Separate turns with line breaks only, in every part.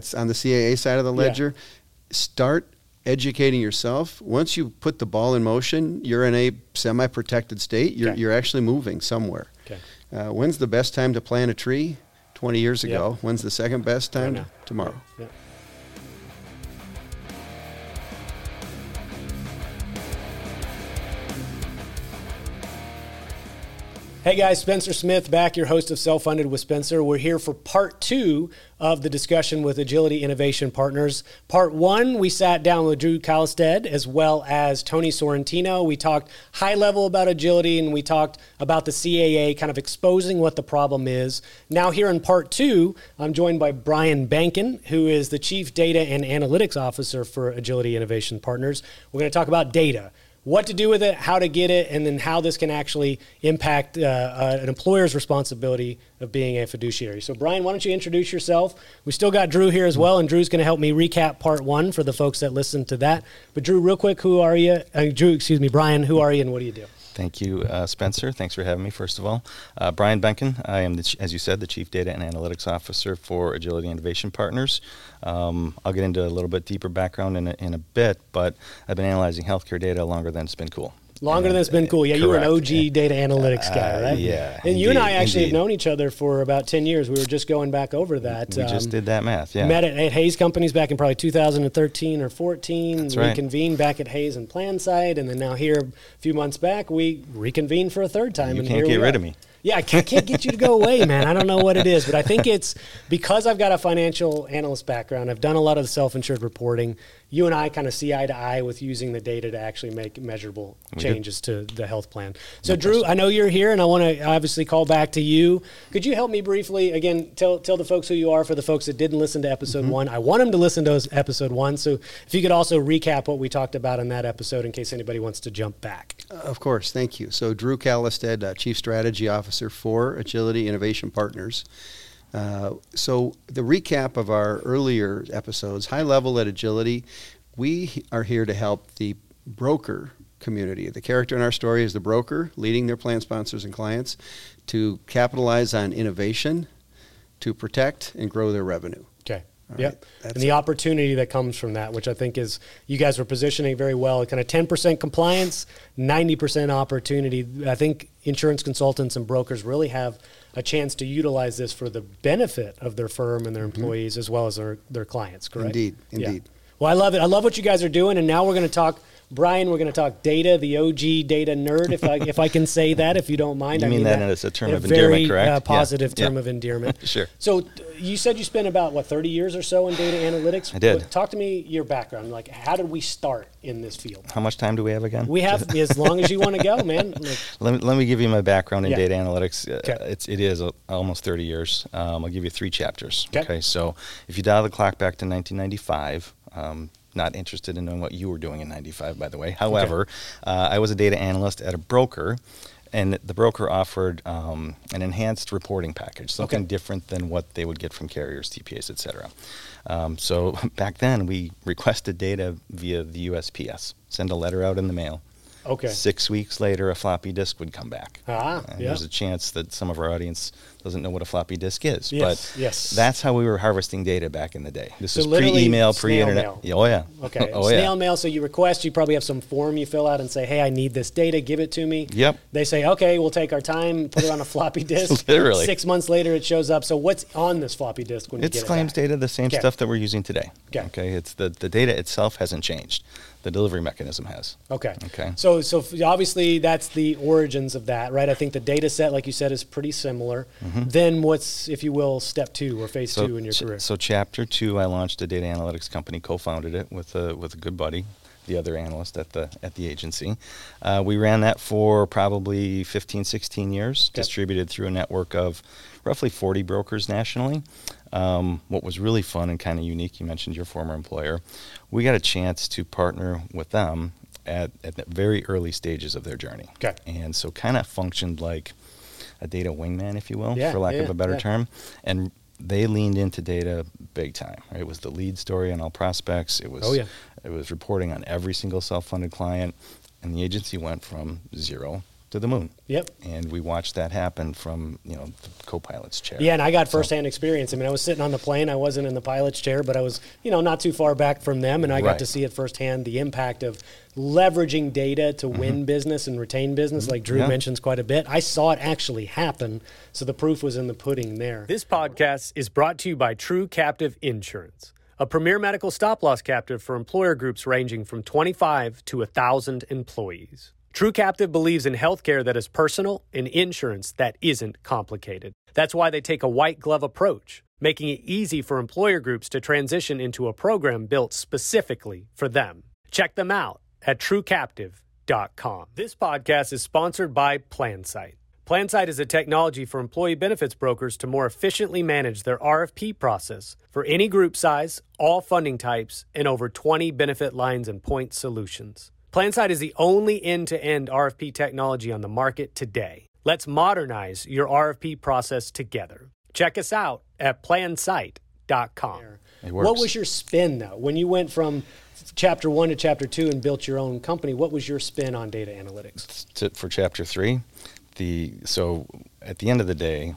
It's on the CAA side of the ledger. Start educating yourself. Once you put the ball in motion, you're in a semi-protected state. You're,
Okay.
you're actually moving somewhere.
Okay.
Uh, when's the best time to plant a tree? 20 years
Yep.
ago. When's the second best time?
now.
Tomorrow.
Yeah. Hey guys, Spencer Smith back, your host of Self Funded with Spencer. We're here for part two of the discussion with Agility Innovation Partners. Part one, we sat down with Drew Calstead as well as Tony Sorrentino. We talked high level about agility and we talked about the CAA, kind of exposing what the problem is. Now, here in part two, I'm joined by Brian Bankin, who is the Chief Data and Analytics Officer for Agility Innovation Partners. We're going to talk about data what to do with it, how to get it, and then how this can actually impact uh, uh, an employer's responsibility of being a fiduciary. So, Brian, why don't you introduce yourself? We still got Drew here as well, and Drew's going to help me recap part one for the folks that listened to that. But, Drew, real quick, who are you? Uh, Drew, excuse me, Brian, who are you and what do you do?
Thank you, uh, Spencer. Thanks for having me, first of all. Uh, Brian Benkin, I am, the, as you said, the Chief Data and Analytics Officer for Agility Innovation Partners. Um, I'll get into a little bit deeper background in a, in a bit, but I've been analyzing healthcare data longer than it's been cool.
Longer than it's been cool. Yeah, you were an
correct.
OG data analytics guy,
Uh,
right?
yeah,
And you and I
indeed,
actually have known each other for about 10 years. We were just going back over that.
We just
Um,
did that math, yeah.
Met at, at Hays Companies back in probably 2013 or 14.
That's right.
Reconvened back at Hays and PlanSight, and then now here a few months back we reconvened for a third time.
You
and
can't get rid
are.
of me.
Yeah, I can't, can't get you to go away, man. I don't know what it is, but I think it's because I've got a financial analyst background. I've done a lot of the self-insured reporting. You and I kind of see eye to eye with using the data to actually make measurable
do.
changes to the health plan. So, Drew, I know you're here, and I want to obviously call back to you. Could you help me briefly again? Tell tell the folks who you are for the folks that didn't listen to episode
Mm-hmm.
one. I want them to listen to episode one. So, if you could also recap what we talked about in that episode, in case anybody wants to jump back.
Of course, thank you. So, Drew Callistead, uh, Chief Strategy Officer for Agility Innovation Partners. Uh, so, the recap of our earlier episodes, high level at Agility, we are here to help the broker community. The character in our story is the broker leading their plan sponsors and clients to capitalize on innovation, to protect and grow their revenue. All
Yep.
that's
And the opportunity that comes from that, which I think is you guys were positioning very well, kind of 10% compliance, 90% opportunity. I think insurance consultants and brokers really have a chance to utilize this for the benefit of their firm and their mm-hmm. employees as well as their, their clients, correct?
Indeed,
Yeah.
indeed.
Well, I love it. I love what you guys are doing. And now we're going to talk, Brian, we're going to talk data, the OG data nerd, if I, if I can say that, if you don't mind.
You
I
mean that as a term of
very,
endearment, correct?
Uh,
Yeah.
positive term
Yeah.
of endearment.
Sure.
So you said you spent about what 30 years or so in data analytics.
I did.
What- talk to me your background. Like, how did we start in this field?
How much time do we have again?
We have as long as you want to go, man. Like,
Let me, let me give you my background in
Yeah.
data analytics. Uh, It's, it is uh almost 30 years. Um, I'll give you three chapters.
Okay.
so if you dial the clock back to 1995, um, not interested in knowing what you were doing in 95, by the way. However, uh, I was a data analyst at a broker. And the broker offered um, an enhanced reporting package, something
Okay.
different than what they would get from carriers, TPAs, et cetera. Um, so back then, we requested data via the USPS, send a letter out in the mail.
Okay.
Six weeks later, a floppy disk would come back.
Ah, yeah.
There's a chance that some of our audience doesn't know what a floppy disk is.
Yes,
but
yes.
that's how we were harvesting data back in the day. This
So
is pre-email, pre-internet.
mail.
Oh yeah.
Okay.
oh
Snail
yeah.
mail. So you request, you probably have some form you fill out and say, "Hey, I need this data. Give it to me."
Yep.
They say, "Okay, we'll take our time, put it on a floppy disk."
Literally.
Six months later, it shows up. So what's on this floppy disk when you
It's
get it
claims
back?
data, the same
Okay.
stuff that we're using today.
Okay.
It's the, the data itself hasn't changed. The delivery mechanism has.
Okay.
Okay.
So, so obviously that's the origins of that, right? I think the data set, like you said, is pretty similar. Mm-hmm. Then what's, if you will, step two or phase two in your
ch-
career?
So chapter two, I launched a data analytics company, co-founded it with a with a good buddy, the other analyst at the at the agency. Uh, we ran that for probably 15, 16 years,
Okay.
distributed through a network of roughly 40 brokers nationally. Um, what was really fun and kind of unique, you mentioned your former employer, we got a chance to partner with them at, at the very early stages of their journey.
Okay.
And so kind of functioned like a data wingman, if you will,
Yeah,
for lack
yeah,
of a better
yeah.
term. And they leaned into data big time. Right? It was the lead story on all prospects. It was
Oh, yeah.
It was reporting on every single self-funded client, and the agency went from zero to the moon.
Yep.
And we watched that happen from you know the co-pilot's chair.
Yeah, and I got firsthand experience. I mean, I was sitting on the plane. I wasn't in the pilot's chair, but I was, you know, not too far back from them, and I got to see it firsthand the impact of leveraging data to
Mm-hmm.
win business and retain business, like Drew
Yeah.
mentions quite a bit. I saw it actually happen, so the proof was in the pudding there. This podcast is brought to you by True Captive Insurance, a premier medical stop loss captive for employer groups ranging from 25 to 1,000 employees. True Captive believes in healthcare that is personal and insurance that isn't complicated. That's why they take a white glove approach, making it easy for employer groups to transition into a program built specifically for them. Check them out at truecaptive.com. This podcast is sponsored by PlanSight. PlanSight is a technology for employee benefits brokers to more efficiently manage their RFP process for any group size, all funding types, and over 20 benefit lines and point solutions. PlanSight is the only end to end RFP technology on the market today. Let's modernize your RFP process together. Check us out at
plansight.com.
What was your spin, though? When you went from chapter one to chapter two and built your own company, what was your spin on data analytics?
to, for chapter three, the so at the end of the day,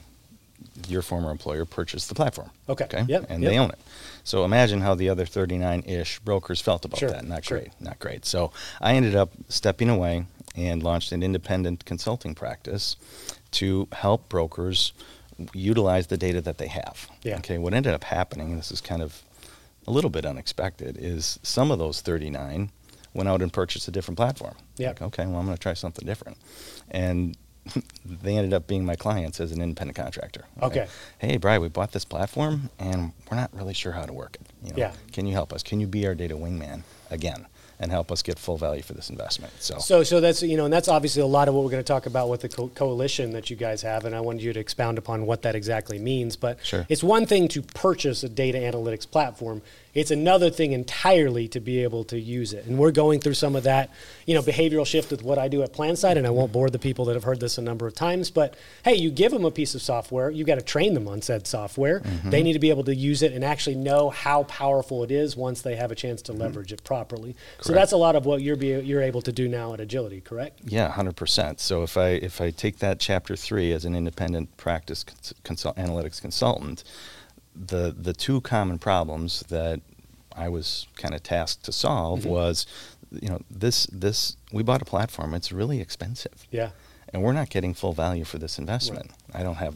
your former employer purchased the platform.
Okay.
Okay.
Yep,
And
yep.
they own it. So imagine how the other 39-ish brokers felt about
Sure,
that. Not
sure.
great. Not great. So I ended up stepping away and launched an independent consulting practice to help brokers utilize the data that they have.
Yeah.
Okay. What ended up happening, and this is kind of a little bit unexpected, is some of those 39 went out and purchased a different platform.
Yeah.
Like, okay, well, I'm going to try something different. And they ended up being my clients as an independent contractor.
Okay.
Hey, Brian, we bought this platform and we're not really sure how to work it. You know,
Yeah.
Can you help us? Can you be our data wingman again and help us get full value for this investment? So,
So, so that's you know, and that's obviously a lot of what we're going to talk about with the co- coalition that you guys have, and I wanted you to expound upon what that exactly means. But
Sure.
it's one thing to purchase a data analytics platform; it's another thing entirely to be able to use it. And we're going through some of that, you know, behavioral shift with what I do at PlanSight, and I won't bore the people that have heard this a number of times. But hey, you give them a piece of software, you got to train them on said software.
Mm-hmm.
They need to be able to use it and actually know how powerful it is once they have a chance to
Mm-hmm.
leverage it properly. So that's a lot of what you're be, you're able to do now at Agility, correct?
yeah, 100%. So if I if I take that chapter 3 as an independent practice cons- consult, analytics consultant, the the two common problems that I was kind of tasked to solve
Mm-hmm.
was you know, this this we bought a platform, it's really expensive.
Yeah.
and we're not getting full value for this investment. I don't have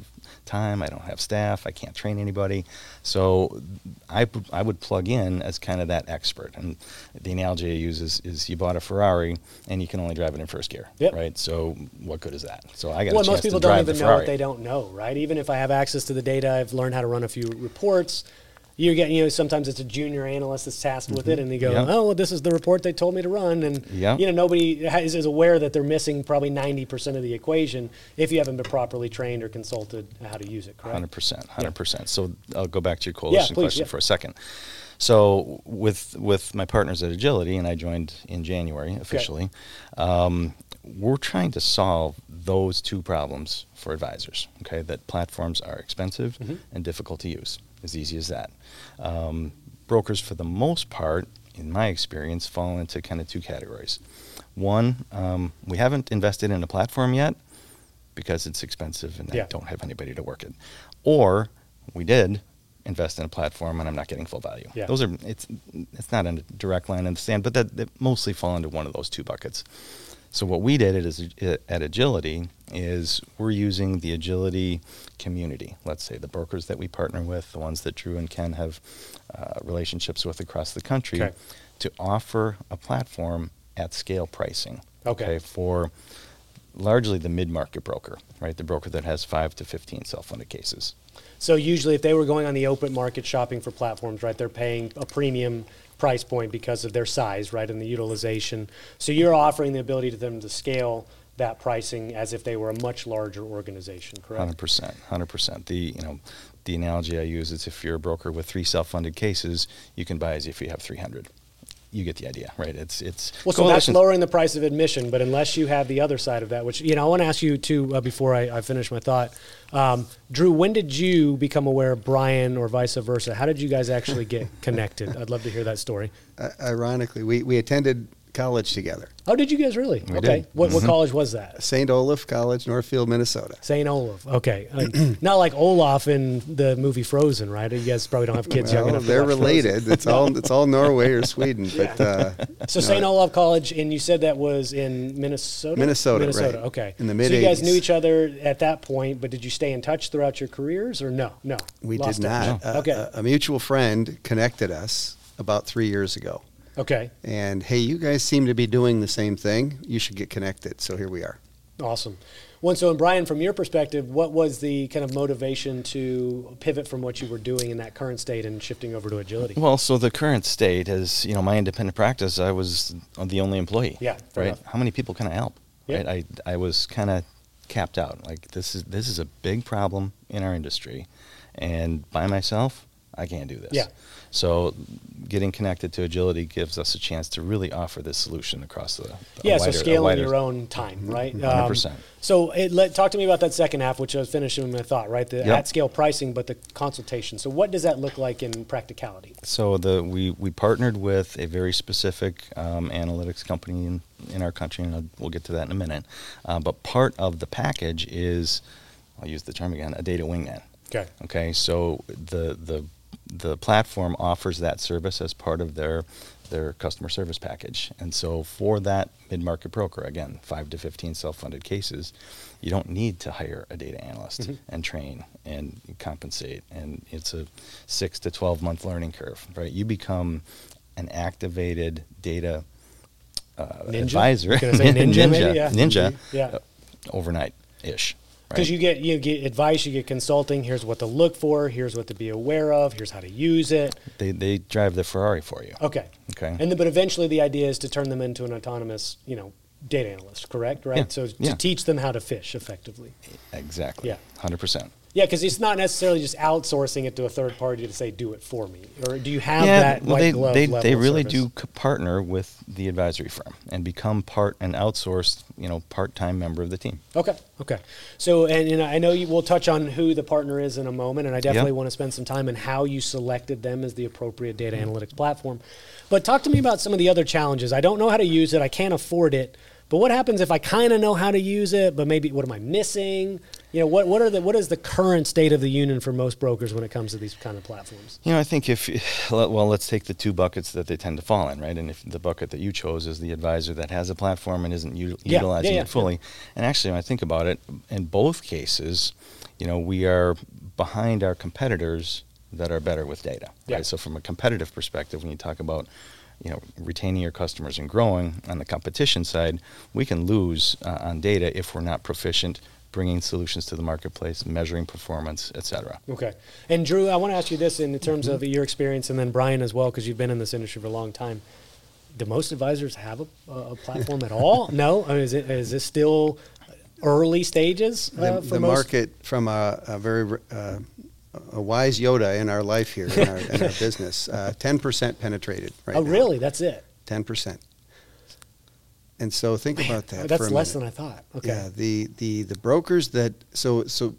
time, I don't have staff, I can't train anybody. So I, I would plug in as kind of that expert. And the analogy I use is, is you bought a Ferrari and you can only drive it in first gear,
Yep.
right? So what good is that? So I got
Well, most people don't even know what they don't know, right? Even if I have access to the data, I've learned how to run a few reports. You get, you know, sometimes it's a junior analyst that's tasked with it, and they go,
Yep.
"Oh, well, this is the report they told me to run," and
Yep.
you know, nobody is, is aware that they're missing probably ninety percent of the equation if you haven't been properly trained or consulted how to use it. Correct?
Hundred percent, hundred percent. So I'll go back to your coalition
please,
question
yeah.
for a second. So with with my partners at Agility, and I joined in January officially, um, we're trying to solve those two problems for advisors. Okay, that platforms are expensive
Mm-hmm.
and difficult to use. As easy as that. Um, brokers, for the most part, in my experience, fall into kind of two categories. One, um, we haven't invested in a platform yet because it's expensive and
Yeah.
I don't have anybody to work it. Or we did invest in a platform and I'm not getting full value.
Yeah.
Those are it's it's not in a direct line in the sand, but that, that mostly fall into one of those two buckets. So what we did at, at Agility is we're using the Agility community. Let's say the brokers that we partner with, the ones that Drew and Ken have uh, relationships with across the country,
Okay.
to offer a platform at scale pricing.
Okay.
for largely the mid-market broker, right? The broker that has five to fifteen self-funded cases.
So usually, if they were going on the open market shopping for platforms, right, they're paying a premium price point because of their size, right, and the utilization. So you're offering the ability to them to scale that pricing as if they were a much larger organization, correct?
Hundred percent, hundred percent. The you know, the analogy I use is if you're a broker with three self-funded cases, you can buy as if you have three hundred. You get the idea, right? It's it's
Well, so that's lowering the price of admission, but unless you have the other side of that, which you know, I want to ask you too uh, before I, I finish my thought, um, Drew. When did you become aware of Brian, or vice versa? How did you guys actually get connected? I'd love to hear that story.
Uh, ironically, we, we attended college together.
Oh, did you guys really?
We
okay.
did.
What, what college was that?
St. Olaf College, Northfield, Minnesota.
St. Olaf. Okay. Uh, not like Olaf in the movie Frozen, right? You guys probably don't have kids young enough.
they're
Frozen.
related. It's all it's all Norway or Sweden, but uh,
So St. Olaf College, and you said that was in Minnesota.
Minnesota,
Minnesota.
right.
Okay.
In the
So you guys knew each other at that point, but did you stay in touch throughout your careers, or no? No.
we
Lost
did not. Uh,
okay.
a, a mutual friend connected us about three years ago,
okay.
and hey, you guys seem to be doing the same thing. You should get connected. So here we are.
Awesome. Well, so, and Brian, from your perspective, what was the kind of motivation to pivot from what you were doing in that current state and shifting over to agility?
Well, so the current state is, you know, my independent practice. I was the only employee.
Yeah, fair
Right.
enough.
How many people can I help?
Yeah.
Right. I I was kind of capped out. Like this is this is a big problem in our industry, and by myself, I can't do this.
Yeah.
So, getting connected to agility gives us a chance to really offer this solution across the. the
yeah,
wider,
so scaling your own time, right? Um,
100%.
so, it, let, talk to me about that second half, which I was finishing my thought, right? The
Yep.
at scale pricing, but the consultation. So, what does that look like in practicality?
So the we, we partnered with a very specific um, analytics company in, in our country, and I'll- we'll get to that in a minute. Uh, but part of the package is, I'll use the term again, a data wingman.
Okay.
Okay, so the the the platform offers that service as part of their their customer service package, and so for that mid market broker, again, five to fifteen self funded cases, you don't need to hire a data analyst and train and compensate, and it's a six to twelve month learning curve, right? You become an activated data uh,
Ninja?
advisor,
say ninja. Yeah.
ninja,
Yeah.
uh, overnight ish.
Because you get you get advice, you get consulting. Here's what to look for. Here's what to be aware of. Here's how to use it.
they they drive the Ferrari for you.
Okay.
Okay.
And then, but eventually, the idea is to turn them into an autonomous, you know, data analyst. Correct. Right.
Yeah,
So to
yeah.
teach them how to fish effectively.
Exactly.
Yeah.
Hundred percent.
Yeah, because it's not necessarily just outsourcing it to a third party to say, "Do it for me," or do you have that
well,
white
they
glove
they, they really
service?
do c- partner with the advisory firm and become part an outsourced, you know, part-time member of the team.
Okay, okay. So, and, and I know you will touch on who the partner is in a moment, and I definitely
Yeah.
want to spend some time on how you selected them as the appropriate data mm-hmm. analytics platform. But talk to me about some of the other challenges. I don't know how to use it. I can't afford it. But what happens if I kind of know how to use it, but maybe what am I missing? You know, what what are the what is the current state of the union for most brokers when it comes to these kind of platforms?
You know, I think if well, let's take the two buckets that they tend to fall in, right? And if the bucket that you chose is the advisor that has a platform and isn't u-
Yeah,
utilizing
yeah, yeah,
it fully, and actually, when I think about it, in both cases, you know, we are behind our competitors that are better with data,
Yeah.
right? So, from a competitive perspective, when you talk about you know, retaining your customers and growing on the competition side, we can lose uh, on data if we're not proficient bringing solutions to the marketplace, measuring performance, et cetera.
Okay. And Drew, I want to ask you this in terms
Mm-hmm.
of your experience, and then Brian as well, because you've been in this industry for a long time. Do most advisors have a, a platform at all? no. I mean, is it is this still early stages uh,
the
for
the
most?
market from a, a very uh, a wise Yoda in our life here in our, in our business, uh, ten percent penetrated right
oh,
now.
really? That's it.
Ten percent. And so think about that.
That's
for a
less than I thought. Okay.
Yeah, the, the, the brokers that so so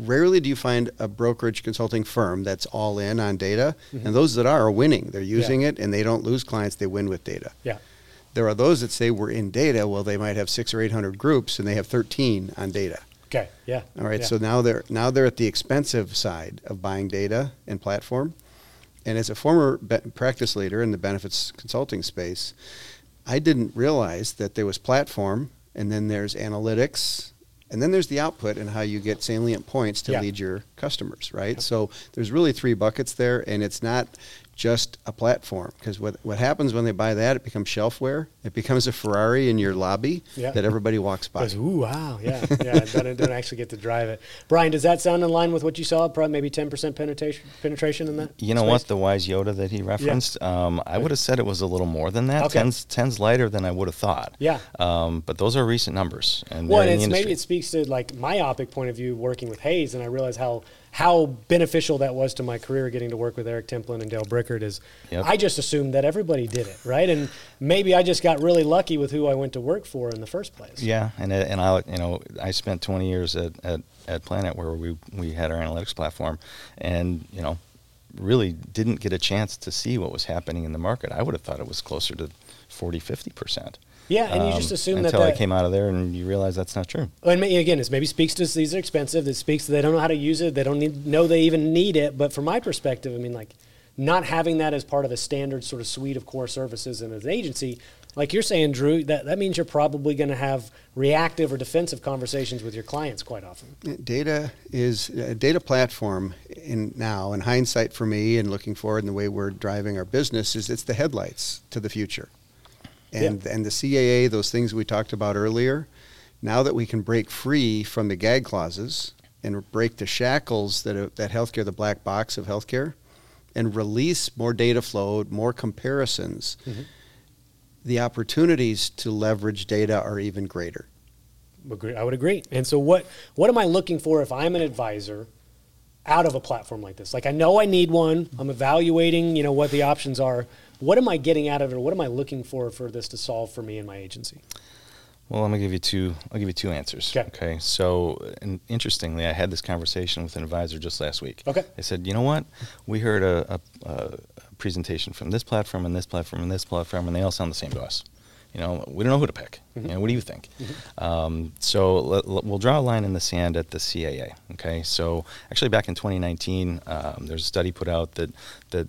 rarely do you find a brokerage consulting firm that's all in on data,
Mm-hmm.
and those that are are winning. They're using it, and they don't lose clients. They win with data.
Yeah.
There are those that say we're in data. Well, they might have six or eight hundred groups, and they have thirteen on data.
Okay. Yeah.
All right,
Yeah.
so now they're now they're at the expensive side of buying data and platform. And as a former be- practice leader in the benefits consulting space, I didn't realize that there was platform, and then there's analytics, and then there's the output and how you get salient points to
Yeah.
lead your customers. Right. So there's really three buckets there, and it's not just a platform because what what happens when they buy that, it becomes shelfware. It becomes a Ferrari in your lobby
Yeah.
that everybody walks by.
Goes, ooh, wow, yeah, yeah. don't, don't actually get to drive it. Brian, does that sound in line with what you saw? Probably maybe ten percent penetration penetration in that.
You know
space?
what? The wise Yoda that he referenced, um, I would have said it was a little more than that.
Okay.
Ten's, ten's lighter than I would have thought.
Yeah.
Um, but those are recent numbers. And
Well, and
in
it's,
the
maybe it speaks to like myopic point of view working with Hays, and I realize how how beneficial that was to my career getting to work with Eric Templin and Dale Brickard. Is
Yep.
I just assumed that everybody did it, right? And maybe I just got really lucky with who I went to work for in the first place.
Yeah, and uh, and I you know I spent 20 years at, at, at Planet where we we had our analytics platform, and you know really didn't get a chance to see what was happening in the market. I would have thought it was closer to 40, 50 percent.
Yeah, and you just
Um,
assume that
until I came out of there and you realize that's not true.
And ma- again, it maybe speaks to these are expensive. It speaks to they don't know how to use it. They don't need, know they even need it. But from my perspective, I mean, like not having that as part of a standard sort of suite of core services and as an agency, like you're saying, Drew, that, that means you're probably going to have reactive or defensive conversations with your clients quite often.
Data is a data platform in now, in hindsight for me and looking forward in the way we're driving our business is it's the headlights to the future. And and the CAA, those things we talked about earlier, now that we can break free from the gag clauses and break the shackles that are, that healthcare, the black box of healthcare, and release more data flow, more comparisons, mm-hmm. the opportunities to leverage data are even greater.
I would agree. And so, what what am I looking for if I'm an advisor out of a platform like this? Like, I know I need one. I'm evaluating, you know, what the options are. What am I getting out of it? Or what am I looking for for this to solve for me and my agency?
Well, I'm gonna give you two. I'll give you two answers.
Okay.
So, and interestingly, I had this conversation with an advisor just last week.
Okay.
They said, you know what? We heard a, a, a presentation from this platform and this platform and this platform, and they all sound the same to us. You know, we don't know who to pick.
Mm-hmm.
You know, what do you think? Um, so let, let- we'll draw a line in the sand at the CAA. Okay. So actually, back in 2019, um, there's a study put out that that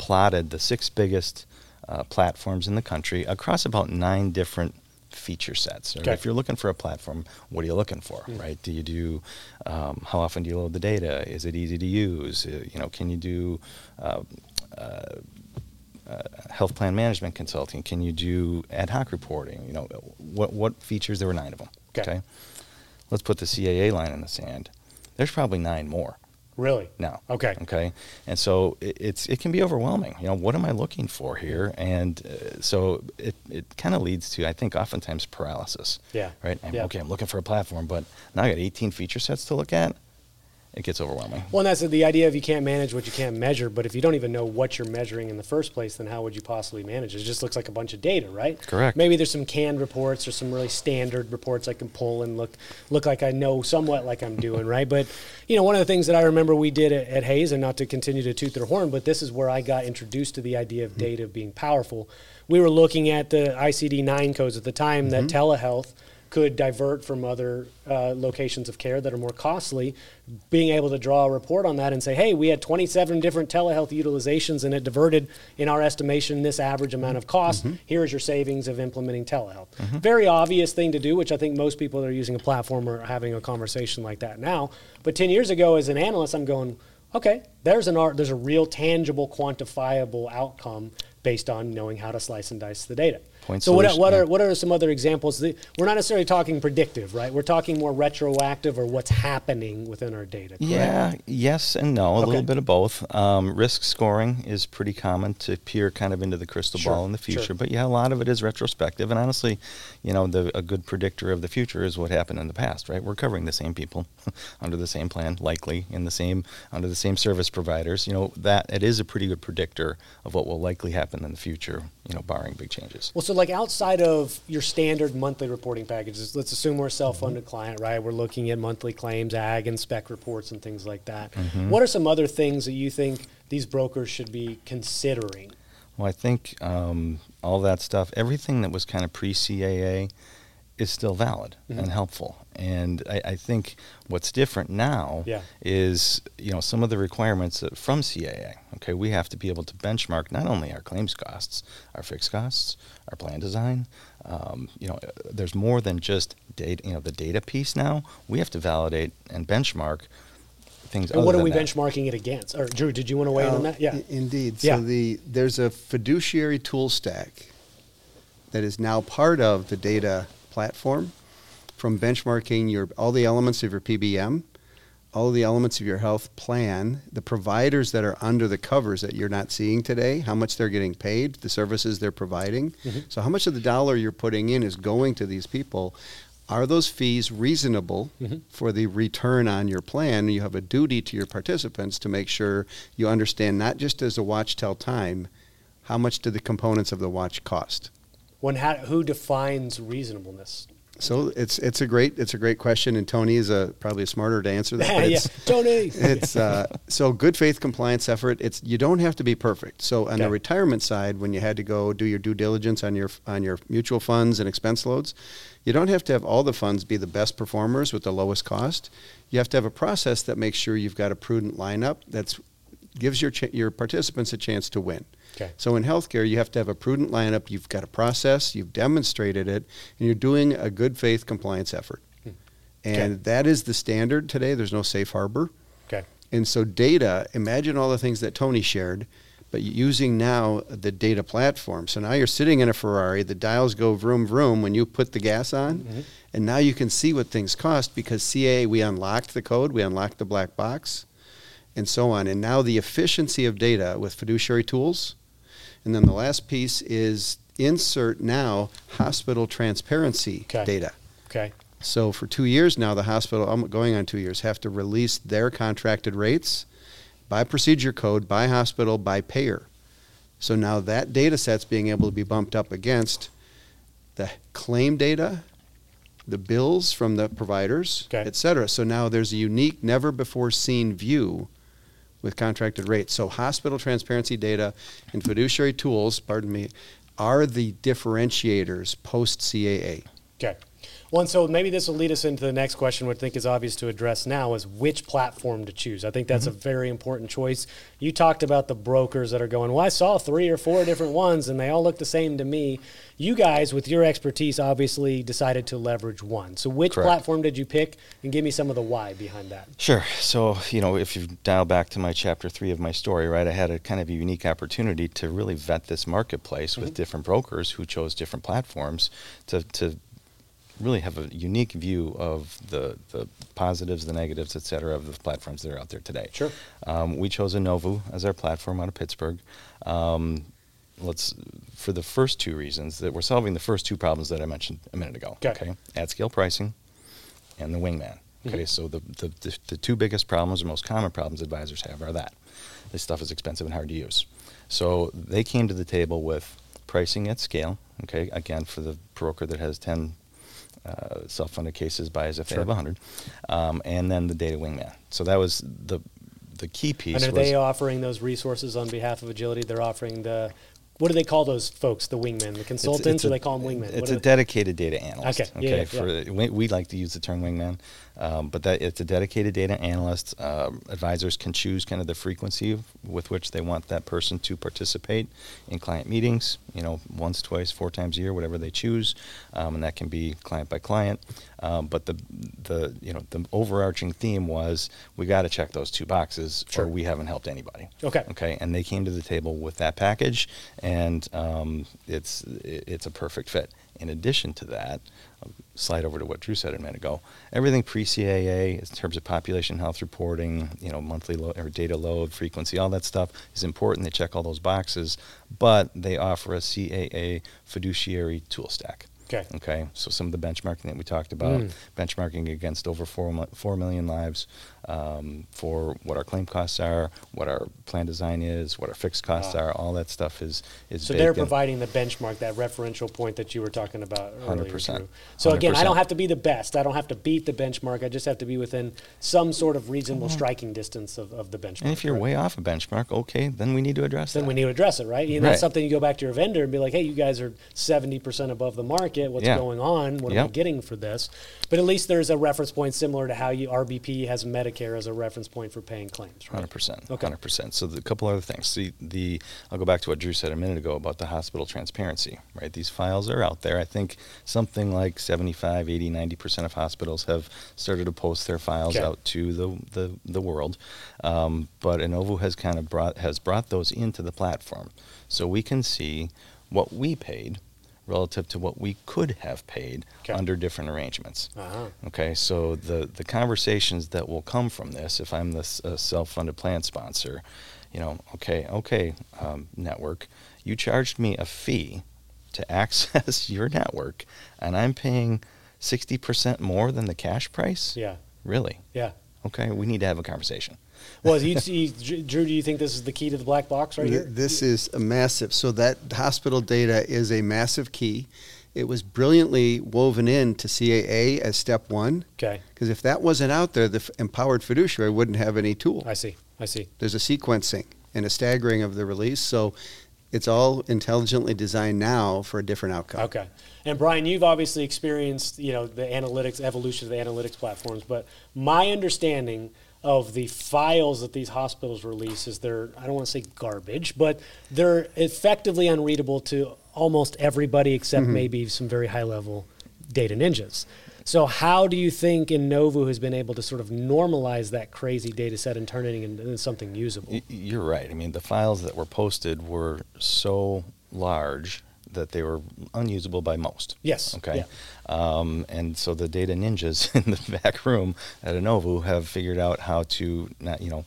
plotted the six biggest uh, platforms in the country across about nine different feature sets.
Okay.
If you're looking for a platform, what are you looking for, right? Do you do, um, how often do you load the data? Is it easy to use? Uh, you know, can you do uh, uh, uh, health plan management consulting? Can you do ad hoc reporting? You know, what, what features? There were nine of them.
Okay.
Let's put the CAA line in the sand. There's probably nine more
Really?
No.
Okay.
Okay. And so it, it's it can be overwhelming. You know, what am I looking for here? And uh, so it, it kind of leads to I think oftentimes paralysis.
Yeah.
Right. And,
Yeah.
Okay, I'm looking for a platform, but now I got 18 feature sets to look at. It gets overwhelming.
Well, and that's the idea of you can't manage what you can't measure. But if you don't even know what you're measuring in the first place, then how would you possibly manage it? It just looks like a bunch of data, right?
Correct.
Maybe there's some canned reports or some really standard reports I can pull and look look like I know somewhat like I'm doing, right? But you know, one of the things that I remember we did at, at Hays, and not to continue to toot their horn, but this is where I got introduced to the idea of mm-hmm. data being powerful. We were looking at the ICD 9 codes at the time that mm-hmm. telehealth could divert from other uh, locations of care that are more costly, being able to draw a report on that and say, hey, we had 27 different telehealth utilizations and it diverted, in our estimation, this average amount of cost. Here is your savings of implementing telehealth. Very obvious thing to do, which I think most people that are using a platform are having a conversation like that now. But 10 years ago, as an analyst, I'm going, okay, there's an art, there's a real tangible, quantifiable outcome based on knowing how to slice and dice the data.
Point
so what,
solution,
what
yeah.
are what are some other examples? We're not necessarily talking predictive, right? We're talking more retroactive or what's happening within our data. correct?
Yeah, yes and no, a
Okay.
little bit of both. Um, risk scoring is pretty common to peer kind of into the crystal
Sure,
ball in the
sure.
future, but yeah, a lot of it is retrospective. And honestly, you know, the, a good predictor of the future is what happened in the past, right? We're covering the same people under the same plan, likely in the same under the same service providers. You know, that it is a pretty good predictor of what will likely happen in the future. You know, barring big changes.
Well, so like outside of your standard monthly reporting packages, let's assume we're a self-funded
Mm-hmm.
client, right? We're looking at monthly claims, ag and spec reports and things like that.
Mm-hmm.
What are some other things that you think these brokers should be considering?
Well, I think um, all that stuff, everything that was kind of pre CAA, is still valid
Mm-hmm.
and helpful. And I, I think what's different now
Yeah.
is you know some of the requirements that- from CAA. Okay, we have to be able to benchmark not only our claims costs, our fixed costs, our plan design. Um, you know, uh, there's more than just data. You know, the data piece now. We have to validate and benchmark things.
And what are we
that.
benchmarking it against? Or Drew, did you want to weigh in on
Uh,
that? Yeah.
i- Indeed.
Yeah.
The there's a fiduciary tool stack that is now part of the data platform from benchmarking your all the elements of your PBM, all the elements of your health plan, the providers that are under the covers that you're not seeing today, how much they're getting paid, the services they're providing. Mm-hmm. So how much of the dollar you're putting in is going to these people. Are those fees reasonable mm-hmm. for the return on your plan? You have a duty to your participants to make sure you understand not just as a watch tell time, how much do the components of the watch cost?
When how, who defines reasonableness?
So it's it's a great it's a great question, and Tony is a probably a smarter to answer that.
yeah,
it's-
Tony.
it's uh, so good faith compliance effort. It's you don't have to be perfect. So on
Okay.
the retirement side, when you had to go do your due diligence on your on your mutual funds and expense loads, you don't have to have all the funds be the best performers with the lowest cost. You have to have a process that makes sure you've got a prudent lineup that's gives your ch- your participants a chance to win.
Okay.
So in healthcare, you have to have a prudent lineup. You've got a process. You've demonstrated it, and you're doing a good faith compliance effort.
Hmm.
And
Okay.
that is the standard today. There's no safe harbor.
Okay.
And so data, imagine all the things that Tony shared, but using now the data platform. So now you're sitting in a Ferrari, the dials go vroom vroom when you put the gas on,
Mhm.
and now you can see what things cost because CA we unlocked the code, we unlocked the black box, and so on. And now the efficiency of data with fiduciary tools. And then the last piece is insert now hospital transparency
Okay.
data.
Okay.
So for two years now, the hospital, I'm going on two years, have to release their contracted rates by procedure code, by hospital, by payer. So now that data set's being able to be bumped up against the claim data, the bills from the providers,
Okay.
et cetera. So now there's a unique, never before seen view with contracted rates. So hospital transparency data and fiduciary tools, pardon me, are the differentiators post CAA.
Okay. Well, and so maybe this will lead us into the next question, which I think is obvious to address now, is which platform to choose. I think that's a mm-hmm. very important choice. You talked about the brokers that are going, well, I saw three or four different ones and they all look the same to me. You guys, with your expertise, obviously decided to leverage one. So which
Correct.
platform did you pick? And give me some of the why behind that.
Sure. So, you know, if you dial back to my chapter three of my story, right, I had a kind of a unique opportunity to really vet this marketplace mm-hmm. with different brokers who chose different platforms to, to really have a unique view of the, the positives, the negatives, et cetera, of the platforms that are out there today.
Sure.
Um, we chose Innovu as our platform out of Pittsburgh. Um, let's for the first two reasons that we're solving the first two problems that I mentioned a minute ago.
Okay.
At scale pricing and the wingman. Okay,
Mhm.
so the, the, the, the two biggest problems or most common problems advisors have are that this stuff is expensive and hard to use. So they came to the table with pricing at scale. Okay, again for the broker that has ten uh, self-funded cases by as if they
Sure.
have 100 um, and then the data wingman so that was the the key piece
And are they offering those resources on behalf of Agility? They're offering the, what do they call those folks? The wingmen, the consultants,
a-
or they call them wingmen?
It's a
are-
dedicated data analyst.
Okay, yeah, yeah,
for we, we like to use the term wingman, um, but that it's a dedicated data analyst. Um, advisors can choose kind of the frequency of, with which they want that person to participate in client meetings. You know, once, twice, four times a year, whatever they choose, um, and that can be client by client. Um, but the the you know the overarching theme was we got to check those two boxes,
Sure.
or we haven't helped anybody.
Okay.
Okay, and they came to the table with that package, and um, it's it's a perfect fit. In addition to that, I'll slide over to what Drew said a minute ago. Everything pre-CAA in terms of population health reporting, you know, monthly lo- or data load frequency, all that stuff is important. They check all those boxes, but they offer a CAA fiduciary tool stack.
Okay.
Okay, so some of the benchmarking that we talked about,
Mm.
benchmarking against over four, 4 million lives um, for what our claim costs are, what our plan design is, what our fixed costs
Wow.
are, all that stuff is, is
So they're providing the benchmark, that referential point that you were talking about earlier.
100%.
Drew. So again, I don't have to be the best. I don't have to beat the benchmark. I just have to be within some sort of reasonable striking distance of, of the benchmark.
Mm-hmm. And if you're
correct?
way off a benchmark, okay, then we need to address it.
then
that.
we need to address it, right? And that's
Right.
something you go back to your vendor and be like, hey, you guys are 70% above the market. What's
Yeah.
going on? What are we
Yep.
getting for this? But at least there's a reference point similar to how you RBP has Medicare as a reference point for paying claims, right?
Hundred percent.
Okay.
Hundred percent. So the- a couple other things. The the I'll go back to what Drew said a minute ago about the hospital transparency. Right. These files are out there. I think something like 75, 80, 90 percent of hospitals have started to post their files
Okay.
out to the the, the world. Um, but Innovu has kind of brought has brought those into the platform, so we can see what we paid relative to what we could have paid
Okay.
under different arrangements.
Uh-huh.
Okay, so the, the conversations that will come from this, if I'm the uh, self-funded plan sponsor, you know, okay, okay, um, network, you charged me a fee to access your network, and I'm paying sixty percent more than the cash price.
Yeah.
Really?
Yeah.
Okay, we need to have a conversation.
Well, you see, Drew, do you think this is the key to the black box right here?
This is a massive. So that hospital data is a massive key, it was brilliantly woven into CAA as step one.
Okay.
Because if that wasn't out there, the empowered fiduciary wouldn't have any tool.
I see. I see.
There's a sequencing and a staggering of the release. So it's all intelligently designed now for a different outcome.
Okay. And Brian, you've obviously experienced, you know, the analytics evolution of the analytics platforms, but my understanding of the files that these hospitals release is they're I don't want to say garbage, but they're effectively unreadable to almost everybody except mm-hmm. maybe some very high level data ninjas. So how do you think Innovu has been able to sort of normalize that crazy data set and turn it into something usable?
You're right. I mean, the files that were posted were so large that they were unusable by most.
Yes.
Okay.
Yeah.
Um, and so the data ninjas in the back room at Innovu have figured out how to, not, you know,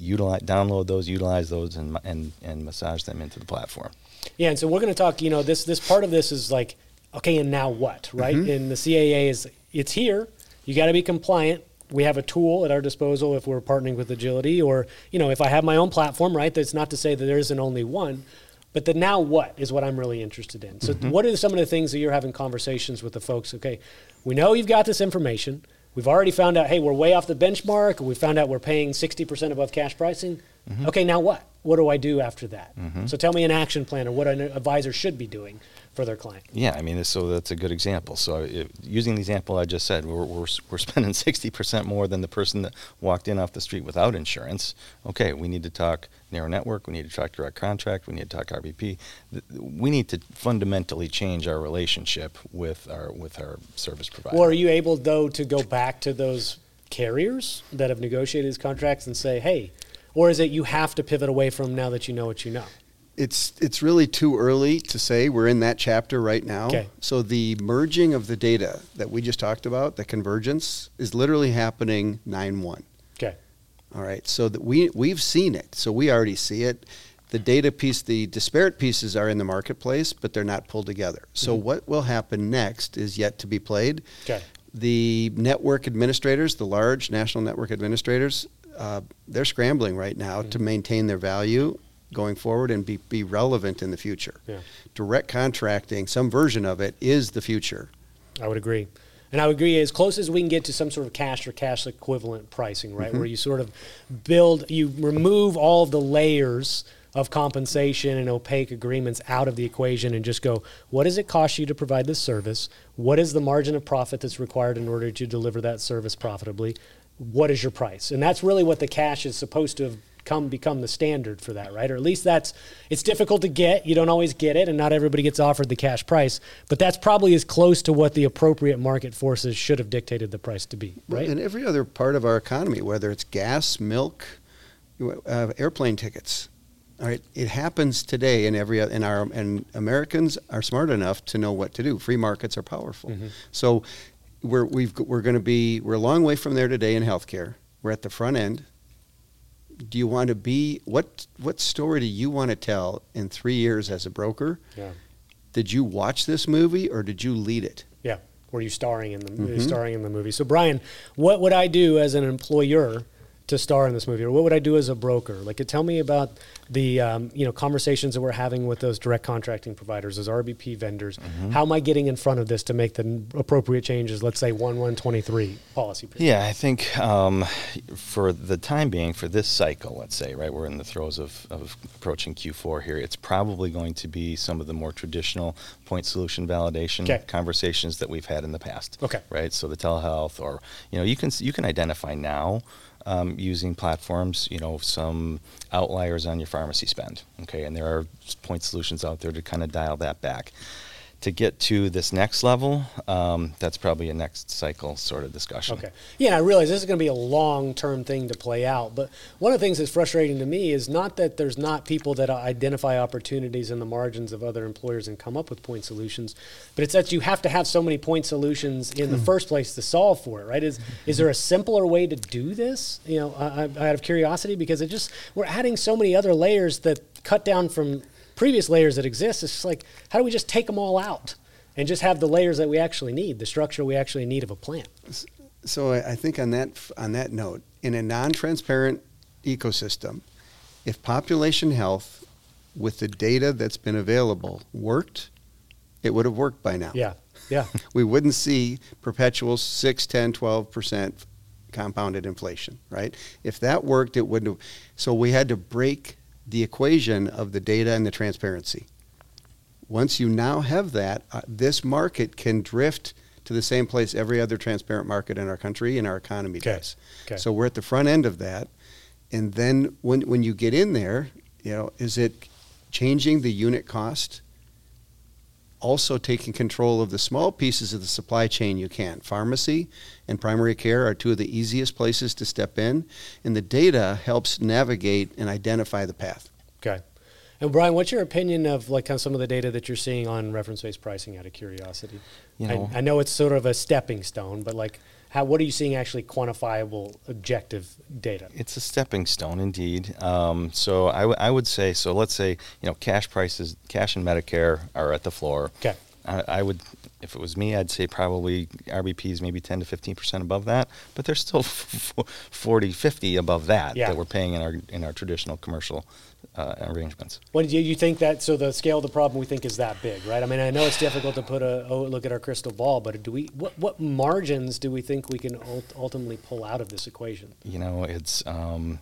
utilize, download those, utilize those, and and and massage them into the platform.
Yeah, and so we're going to talk. You know, this this part of this is like, okay, and now what, right? And the CAA is it's here. You got to be compliant. We have a tool at our disposal if we're partnering with Agility, or you know, if I have my own platform, right? That's not to say that there isn't only one, but the now what is what I'm really interested in. So, mm-hmm. what are some of the things that you're having conversations with the folks? Okay, we know you've got this information. We've already found out, hey, we're way off the benchmark. We found out we're paying 60% above cash pricing. Mm-hmm. Okay, now what? What do I do after that? Mm-hmm. So tell me an action plan or what an advisor should be doing for their client.
Yeah, I mean, so that's a good example. So uh, it, using the example I just said, we're, we're, we're spending 60% more than the person that walked in off the street without insurance. Okay, we need to talk narrow network, we need to talk direct contract, we need to talk RBP. Th- We need to fundamentally change our relationship with our, with our service provider.
Or are you able, though, to go back to those carriers that have negotiated these contracts and say, hey, or is it you have to pivot away from now that you know what you know?
It's it's really too early to say. We're in that chapter right now.
Okay.
So the merging of the data that we just talked about, the convergence, is literally happening nine one.
Okay.
All right. So that we we've seen it. So we already see it. The data piece, the disparate pieces are in the marketplace, but they're not pulled together. So what will happen next is yet to be played.
Okay.
The network administrators, the large national network administrators, uh, they're scrambling right now to maintain their value going forward and be, be relevant in the future.
Yeah.
Direct contracting, some version of it, is the future.
I would agree. And I would agree as close as we can get to some sort of cash or cash equivalent pricing, right? Where mm-hmm. you sort of build, you remove all of the layers of compensation and opaque agreements out of the equation and just go, what does it cost you to provide this service? What is the margin of profit that's required in order to deliver that service profitably? What is your price? And that's really what the cash is supposed to have come become the standard for that, right? Or at least that's it's difficult to get. You don't always get it, and not everybody gets offered the cash price. But that's probably as close to what the appropriate market forces should have dictated the price to be, right?
And every other part of our economy, whether it's gas, milk, uh, airplane tickets. All right, it happens today in every in our and Americans are smart enough to know what to do. Free markets are powerful. So we're we've we're going to be we're a long way from there today in healthcare. We're at the front end. Do you want to be what what story do you want to tell in 3 years as a broker?
Yeah.
Did you watch this movie or did you lead it?
Yeah. Were you starring in the mm-hmm. starring in the movie? So Brian, what would I do as an employer to star in this movie, or what would I do as a broker? Like, tell me about the um, you know conversations that we're having with those direct contracting providers, those RBP vendors. How am I getting in front of this to make the appropriate changes? Let's say one one twenty three policy. period.
Yeah, I think um, for the time being, for this cycle, let's say, right, we're in the throes of, of approaching Q4 here. It's probably going to be some of the more traditional point solution validation
Okay.
conversations that we've had in the past.
Okay.
Right. So the telehealth, or you know, you can you can identify now. Um, using platforms, you know, some outliers on your pharmacy spend. Okay, and there are point solutions out there to kind of dial that back. To get to this next level, um, that's probably a next cycle sort of discussion.
Okay. Yeah, I realize this is going to be a long term thing to play out. But one of the things that's frustrating to me is not that there's not people that identify opportunities in the margins of other employers and come up with point solutions, but it's that you have to have so many point solutions in the first place to solve for it, right? Is is there a simpler way to do this? You know, I, I, out of curiosity, because it just we're adding so many other layers that cut down from previous layers that exist. It's like how do we just take them all out? And just have the layers that we actually need, the structure we actually need of a plant.
So I, I think on that on that note, in a non-transparent ecosystem, if population health with the data that's been available worked, it would have worked by now.
Yeah. Yeah.
We wouldn't see perpetual 6, 10, 12% compounded inflation, right? If that worked, it wouldn't have. So we had to break the equation of the data and the transparency. Once you now have that, uh, this market can drift to the same place every other transparent market in our country and our economy
Okay.
does.
Okay.
So we're at the front end of that. And then when, when you get in there, you know, is it changing the unit cost? Also taking control of the small pieces of the supply chain you can. Pharmacy and primary care are two of the easiest places to step in, and the data helps navigate and identify the path.
Okay. And Brian, what's your opinion of like kind of some of the data that you're seeing on reference-based pricing? Out of curiosity,
You know-
I, I know it's sort of a stepping stone, but like, how what are you seeing actually quantifiable, objective data?
It's a stepping stone, indeed. Um, so I, w- I would say, so let's say, you know, cash prices, cash and Medicare are at the floor.
Okay.
I, I would, if it was me, I'd say probably RBPs maybe 10 to 15 percent above that, but they're still f- 40, 50 above that
Yeah.
that we're paying in our in our traditional commercial uh, arrangements.
What do you, you think that? So the scale of the problem we think is that big, right? I mean, I know it's difficult to put a oh, look at our crystal ball, but do we what what margins do we think we can ult- ultimately pull out of this equation?
You know, it's um,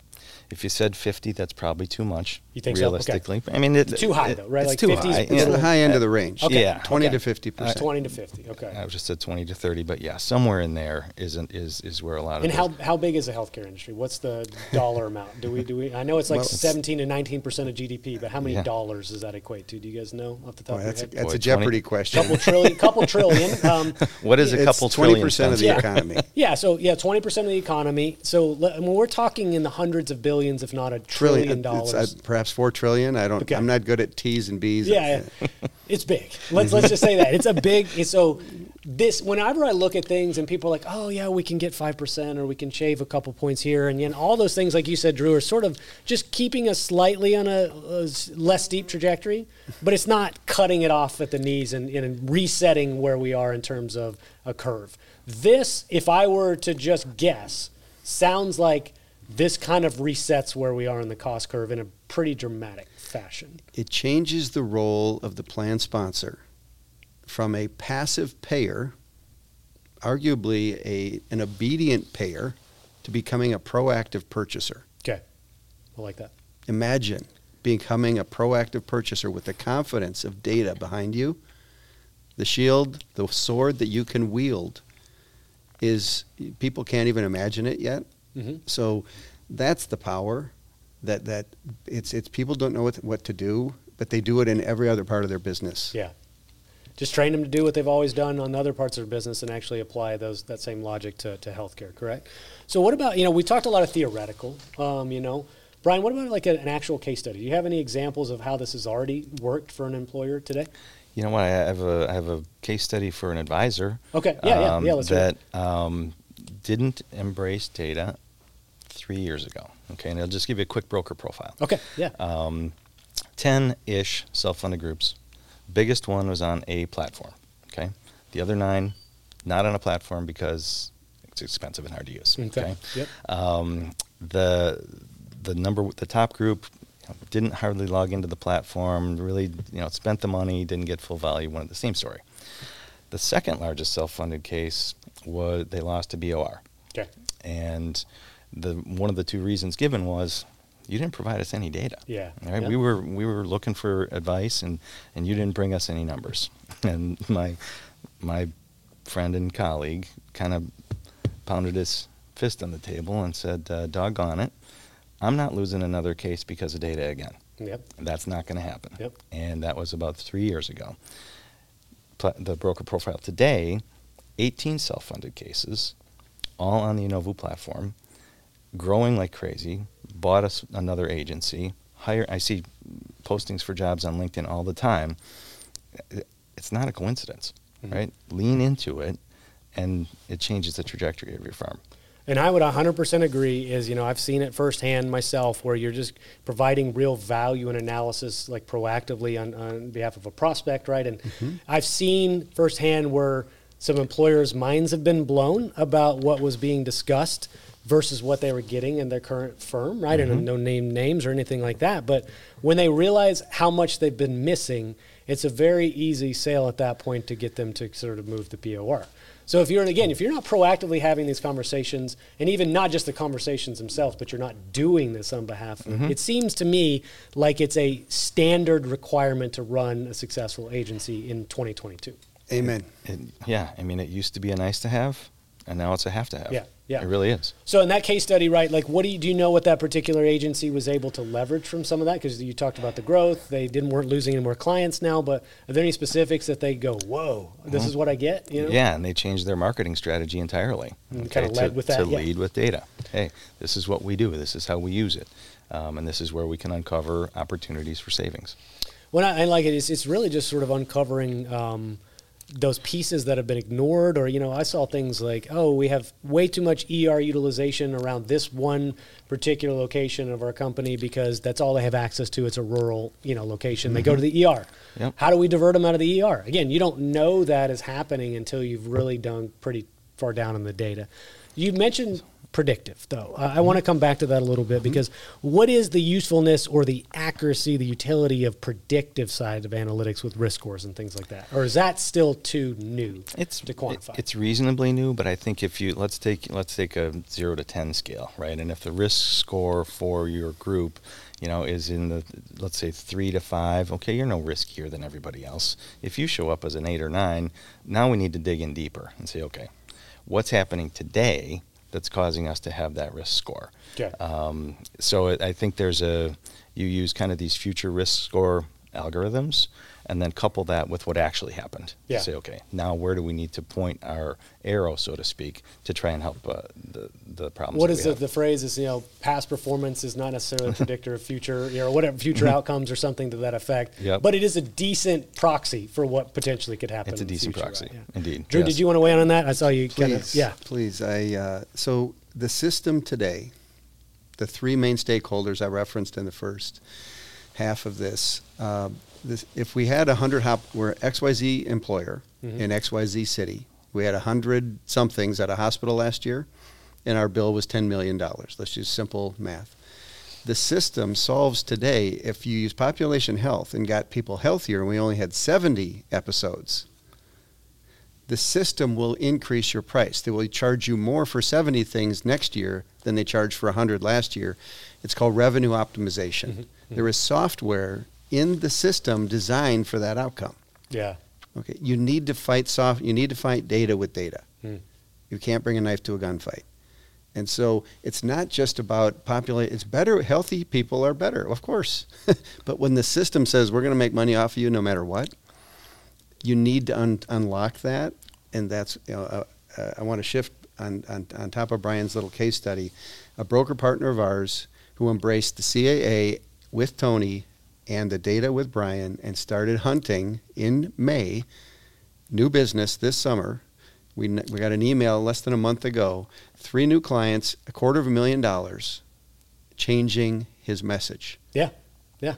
if you said 50, that's probably too much.
You think so? Okay.
realistically? I mean, it,
Too high,
it-
though, right?
It's
Like
too
50 is
high.
the
It's
Yeah.
the high end of the range.
Okay.
Yeah.
20
okay.
to 50 percent.
Twenty to fifty. Okay.
I just said 20 to 30, but yeah, somewhere in there isn't is is where a lot of
And
those-
how how big is the healthcare industry? What's the dollar amount? Do we do we? I know it's like
Well, it's-
seventeen to nineteen percent of GDP, but how many
Yeah.
dollars does that equate to? Do you guys know off the top
Boy,
of
that's, a,
your head?
that's
Boy,
a Jeopardy
20
question.
couple trillion, couple trillion. Um,
What is a
it's
couple
20% of the
Yeah.
economy.
yeah, so yeah, twenty percent of the economy. So le- I mean, we're talking in the hundreds of billions, if not a trillion,
Trillion,
dollars.
uh, perhaps four trillion. I don't.
Okay.
I'm not good at T's and B's.
Yeah, it's big. Let's let's just say that it's a big. It's so this whenever I look at things and people are like, oh yeah, we can get five percent or we can shave a couple points here and then all those things, like you said, Drew, are sort of just keeping us slightly on a less steep trajectory, but it's not cutting it off at the knees and, and resetting where we are in terms of a curve. This, if I were to just guess, sounds like this kind of resets where we are in the cost curve in a pretty dramatic fashion.
It changes the role of the plan sponsor from a passive payer, arguably a an obedient payer, to becoming a proactive purchaser.
Okay, I like that.
Imagine becoming a proactive purchaser with the confidence of data behind you. The shield, the sword that you can wield, is people can't even imagine it yet.
Mm-hmm.
So that's the power that that it's it's people don't know what, what to do, but they do it in every other part of their business.
Yeah. Just train them to do what they've always done on other parts of their business and actually apply those that same logic to, to healthcare, correct? So what about, you know, we talked a lot of theoretical, um, you know. Brian, what about like a, an actual case study? Do you have any examples of how this has already worked for an employer today?
You know what? I have a I have a case study for an advisor.
Okay. Yeah, yeah,
um,
yeah, let's hear
that um, didn't embrace data three years ago. Okay, and I'll just give you a quick broker profile.
Okay, yeah.
Um, Ten-ish self-funded groups. Biggest one was on a platform. Okay, the other nine not on a platform because it's expensive and hard to use.
Okay.
Okay.
Yep.
Um, the the number the top group didn't hardly log into the platform. Really, you know, spent the money, didn't get full value. One of the same story. The second largest self-funded case was they lost to BOR,
Okay.
and the one of the two reasons given was you didn't provide us any data.
Yeah.
Right.
Yeah.
we were we were looking for advice, and and you didn't bring us any numbers. And my my friend and colleague kind of pounded his fist on the table and said, uh, "Doggone it, I'm not losing another case because of data again.
Yep.
That's not going to happen."
Yep.
And that was about three years ago. Pla- The broker profile today, 18 self-funded cases, all on the Innovu platform, growing like crazy. Bought us another agency. Hire. I see postings for jobs on LinkedIn all the time. It's not a coincidence,
Mhm.
right? Lean into it, and it changes the trajectory of your firm.
And I would 100% agree is, you know, I've seen it firsthand myself where you're just providing real value and analysis like proactively on, on behalf of a prospect, right? And I've seen firsthand where some employers' minds have been blown about what was being discussed versus what they were getting in their current firm, right? And mm-hmm. no name names or anything like that. But when they realize how much they've been missing, it's a very easy sale at that point to get them to sort of move the BOR. So if you're again, if you're not proactively having these conversations, and even not just the conversations themselves, but you're not doing this on behalf, of it seems to me like it's a standard requirement to run a successful agency in 2022.
Amen.
It, yeah, I mean, it used to be a nice to have, and now it's a have to have.
Yeah, yeah.
It really is.
So in that case study, right? Like, what do you do? You know what that particular agency was able to leverage from some of that? Because you talked about the growth, they didn't weren't losing any more clients now. But are there any specifics that they go, "Whoa, this is what I get"? You know?
Yeah, and they changed their marketing strategy entirely.
And kinda led
to,
with that,
To
yeah.
lead with data. Hey, this is what we do. This is how we use it. Um, and this is where we can uncover opportunities for savings.
When I, I like it, it's, it's really just sort of uncovering um, those pieces that have been ignored, or you know, I saw things like, oh, we have way too much ER utilization around this one particular location of our company because that's all they have access to. It's a rural, you know, location. They go to the ER.
Yep.
How do we divert them out of the ER? Again, you don't know that is happening until you've really done pretty far down in the data. You mentioned predictive, though. I I mm-hmm. want to come back to that a little bit mm-hmm. because what is the usefulness or the accuracy, the utility of predictive side of analytics with risk scores and things like that? Or is that still too new
It's
to quantify?
it- it's reasonably new, but I think if you let's take let's take a zero to ten scale, right? And if the risk score for your group, you know, is in the let's say three to five, okay, you're no riskier than everybody else. If you show up as an eight or nine, now we need to dig in deeper and say, okay, what's happening today that's causing us to have that risk score?
Okay.
Um, so I think there's a you use kind of these future risk score algorithms, and then couple that with what actually happened.
Yeah.
Say, okay, now where do we need to point our arrow, so to speak, to try and help uh, the the problems?
what
that
is
we
the,
have?
the phrase is, you know, past performance is not necessarily a predictor of future, you know, whatever, future outcomes or something to that effect.
Mm-hmm. Yep.
But it is a decent proxy for what potentially could happen.
It's a
in
decent
future,
proxy,
right? Yeah.
indeed.
Drew,
yes.
did you want to weigh in on that? I saw you kind
Please,
of, yeah.
please. I uh, so the system today, the three main stakeholders I referenced in the first half of this. Uh, this if we had a hundred hop, we're X Y Z employer
Mhm.
in X Y Z city. We had a hundred somethings at a hospital last year, and our bill was ten million dollars. Let's use simple math. The system solves today if you use population health and got people healthier, and we only had seventy episodes the system will increase your price. They will charge you more for 70 things next year than they charged for 100 last year. It's called revenue optimization.
Mhm,
There is software in the system designed for that outcome.
Yeah.
Okay, you need to fight soft. You need to fight data with data.
Hmm.
You can't bring a knife to a gunfight. And so it's not just about populate. It's better. Healthy people are better, of course. but when the system says we're going to make money off of you no matter what, you need to un- unlock that. And that's you know, uh, uh, I want to shift on, on on top of Brian's little case study. A broker partner of ours who embraced the CAA with Tony and the data with Brian and started hunting in May new business this summer. We, we got an email less than a month ago. Three new clients, a quarter of a million dollars, changing his message.
Yeah, yeah.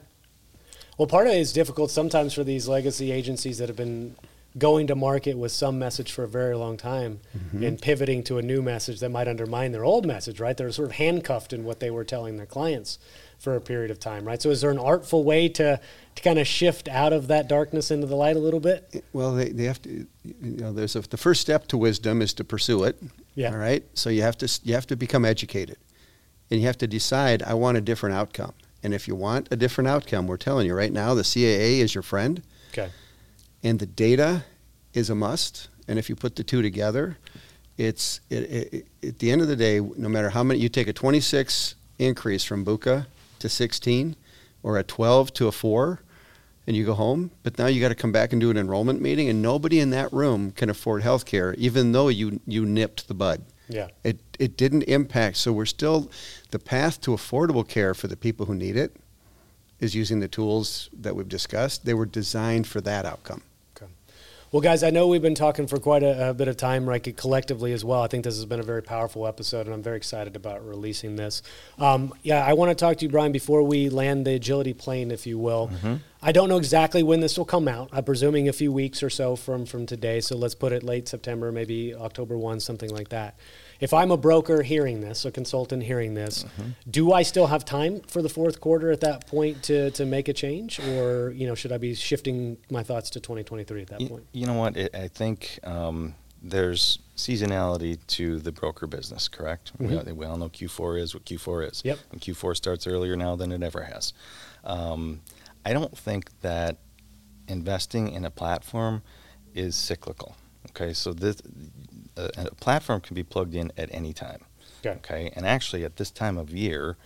Well, part of it is difficult sometimes for these legacy agencies that have been going to market with some message for a very long time mm-hmm. and pivoting to a new message that might undermine their old message, right? They're sort of handcuffed in what they were telling their clients for a period of time, right? So, is there an artful way to, to kind of shift out of that darkness into the light a little bit?
Well, they, they have to, you know, there's a, the first step to wisdom is to pursue it.
Yeah.
All right. So you have to, you have to become educated and you have to decide, I want a different outcome. And if you want a different outcome, we're telling you right now, the CAA is your friend
Okay.
and the data is a must. And if you put the two together, it's it, it, it- at the end of the day, no matter how many you take a 26 increase from Buka to 16, or a 12 to a four, and you go home. But now you got to come back and do an enrollment meeting, and nobody in that room can afford health care, even though you you nipped the bud.
Yeah.
It it didn't impact. So we're still the path to affordable care for the people who need it is using the tools that we've discussed. They were designed for that outcome.
Well, guys, I know we've been talking for quite a, a bit of time, right? Collectively as well. I think this has been a very powerful episode, and I'm very excited about releasing this. Um, yeah, I want to talk to you, Brian, before we land the agility plane, if you will. I don't know exactly when this will come out. I'm presuming a few weeks or so from from today. So let's put it late September, maybe October one, something like that. If I'm a broker hearing this, a consultant hearing this,
Mm-hmm.
do I still have time for the fourth quarter at that point to, to make a change, or you know, should I be shifting my thoughts to 2023 at that
You,
point?
you know what? It, I think um, there's seasonality to the broker business, correct? We, all, we all know Q4 is what Q4 is.
Mm-hmm. Yep.
And Q4 starts earlier now than it ever has. Um, I don't think that investing in a platform is cyclical. Okay, so this a, a platform can be plugged in at any time.
Okay.
Okay, and actually at this time of year,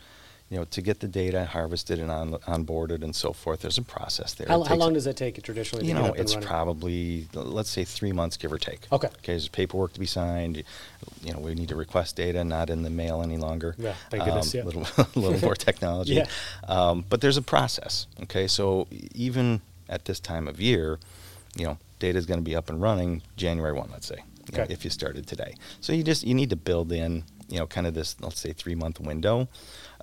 you know, to get the data harvested and on, onboarded and so forth, there's a process there.
How, how long does that take traditionally?
you
to get
know, it's probably let's say three months, give or take.
Okay.
Okay, there's paperwork to be signed. You know, we need to request data, not in the mail any longer.
Yeah, thank goodness,
Um,
yeah.
little, little more technology.
Yeah.
Um, but there's a process. Okay, so even at this time of year, you know, data is going to be up and running January one, let's say, you know,
Okay.
if you started today. So you just you need to build in, you know, kind of this let's say three month window.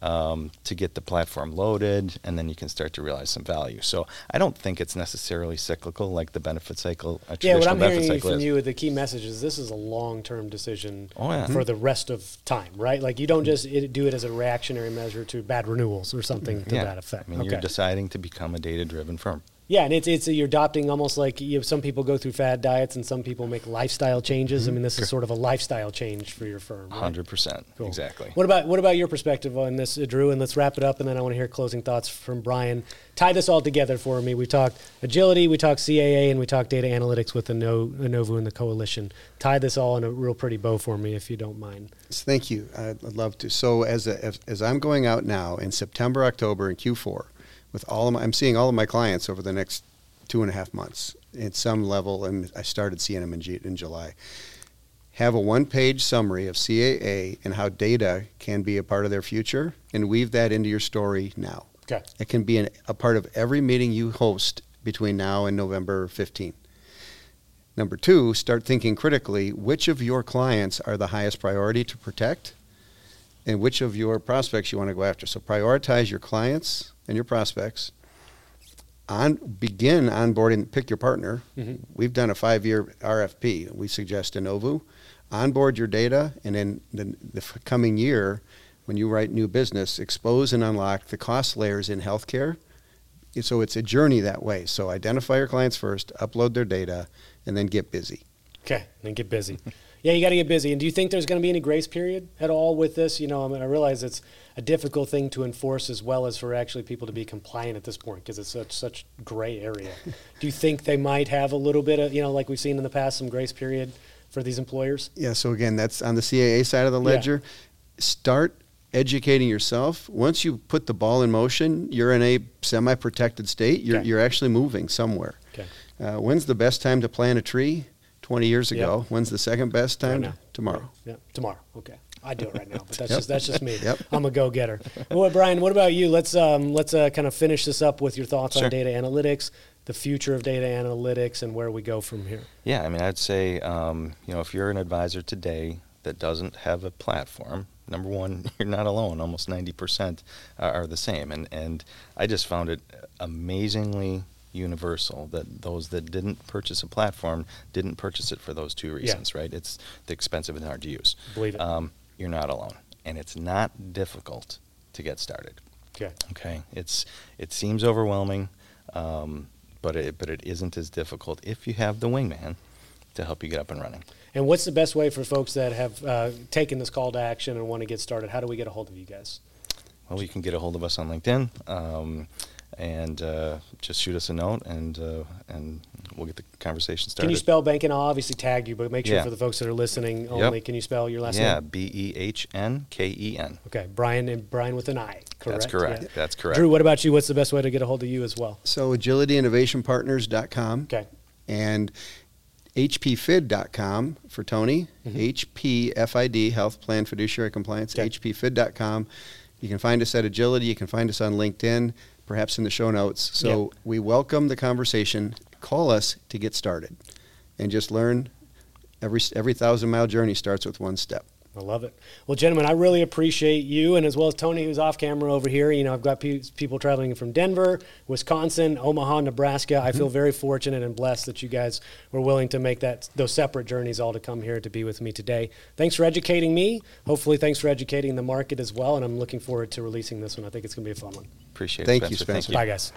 Um, to get the platform loaded, and then you can start to realize some value. So I don't think it's necessarily cyclical like the benefit cycle.
Yeah, what I'm hearing from
is.
you, the key message is this is a long-term decision
Oh, yeah.
for the rest of time, right? Like you don't just it, do it as a reactionary measure to bad renewals or something to
yeah.
that effect.
I mean,
okay.
you're deciding to become a data-driven firm.
Yeah, and it's it's you're adopting almost like you know, some people go through fad diets and some people make lifestyle changes. I mean, this is sort of a lifestyle change for your firm. right?
Hundred percent,
Cool.
exactly.
What about what about your perspective on this, uh, Drew? And let's wrap it up, and then I want to hear closing thoughts from Brian. Tie this all together for me. We talked agility, we talked CAA, and we talked data analytics with Inno- Innovu and the coalition. Tie this all in a real pretty bow for me, if you don't mind.
Thank you. I'd I'd love to. So as a, as, as I'm going out now in September, October, and Q4, with all of my, I'm seeing all of my clients over the next two and a half months at some level, and I started seeing them in, G, in July. Have a one-page summary of CAA and how data can be a part of their future, and weave that into your story now.
Okay.
It can be an, a part of every meeting you host between now and November 15. Number two, start thinking critically which of your clients are the highest priority to protect and which of your prospects you want to go after. So prioritize your clients and your prospects. On begin onboarding, pick your partner.
Mhm.
We've done a five-year RFP. We suggest Innovu. Onboard your data, and then the, the coming year, when you write new business, expose and unlock the cost layers in healthcare. So it's a journey that way. So identify your clients first, upload their data, and then get busy.
Okay, then get busy. yeah, you got to get busy. And do you think there's going to be any grace period at all with this? You know, I mean, I realize it's a difficult thing to enforce as well as for actually people to be compliant at this point because it's such such gray area. do you think they might have a little bit of, you know, like we've seen in the past, some grace period for these employers?
Yeah, so again, that's on the CAA side of the
Yeah.
ledger. Start educating yourself. Once you put the ball in motion, you're in a semi-protected state. You're,
Okay.
you're actually moving somewhere.
Okay.
Uh, when's the best time to plant a tree? 20 years
Yep.
ago. When's the second best
Right
time?
now.
Tomorrow.
Yeah, tomorrow. Okay. I do it right now, but that's
Yep.
just that's just me.
Yep.
I'm a go-getter. Well, Brian, what about you? Let's um, let's uh, kind of finish this up with your thoughts on data analytics, the future of data analytics, and where we go from here.
Yeah, I mean, I'd say, um, you know, if you're an advisor today that doesn't have a platform, number one, you're not alone. Almost 90% are, are the same. And, and I just found it amazingly universal that those that didn't purchase a platform didn't purchase it for those two reasons, right? It's the expensive and hard to use.
Believe it.
Um, you're not alone. And it's not difficult to get started.
Okay.
Okay, it's it seems overwhelming, um, but it but it isn't as difficult if you have the wingman to help you get up and running.
And what's the best way for folks that have uh, taken this call to action and want to get started? How do we get a hold of you guys?
Well, you can get a hold of us on LinkedIn, um, and uh, just shoot us a note, and uh, and we'll get the conversation started.
Can you spell Behnken? I'll obviously tag you, but make sure
Yeah.
for the folks that are listening only, can you spell your last
yeah,
name?
Yeah, B E H N K E N.
Okay, Brian and Brian with an I. Correct.
That's correct.
Yeah.
That's correct.
Drew, what about you? What's the best way to get a hold of you as well?
So agilityinnovationpartners.com
Okay.
and hpfid.com for Tony. HPFID, Health Plan Fiduciary Compliance.
Okay.
hpfid.com. You can find us at Agility. You can find us on LinkedIn, perhaps in the show notes. So
Yeah.
we welcome the conversation. Call us to get started, and just learn. Every every thousand mile journey starts with one step.
I love it. Well, gentlemen, I really appreciate you, and as well as Tony, who's off camera over here. You know, I've got pe- people traveling from Denver, Wisconsin, Omaha, Nebraska. I feel mm-hmm. very fortunate and blessed that you guys were willing to make that those separate journeys all to come here to be with me today. Thanks for educating me. Hopefully, thanks for educating the market as well. And I'm looking forward to releasing this one. I think it's going to be a fun one.
Appreciate it.
Thank
it,
you,
Spencer.
Spencer.
Bye, guys.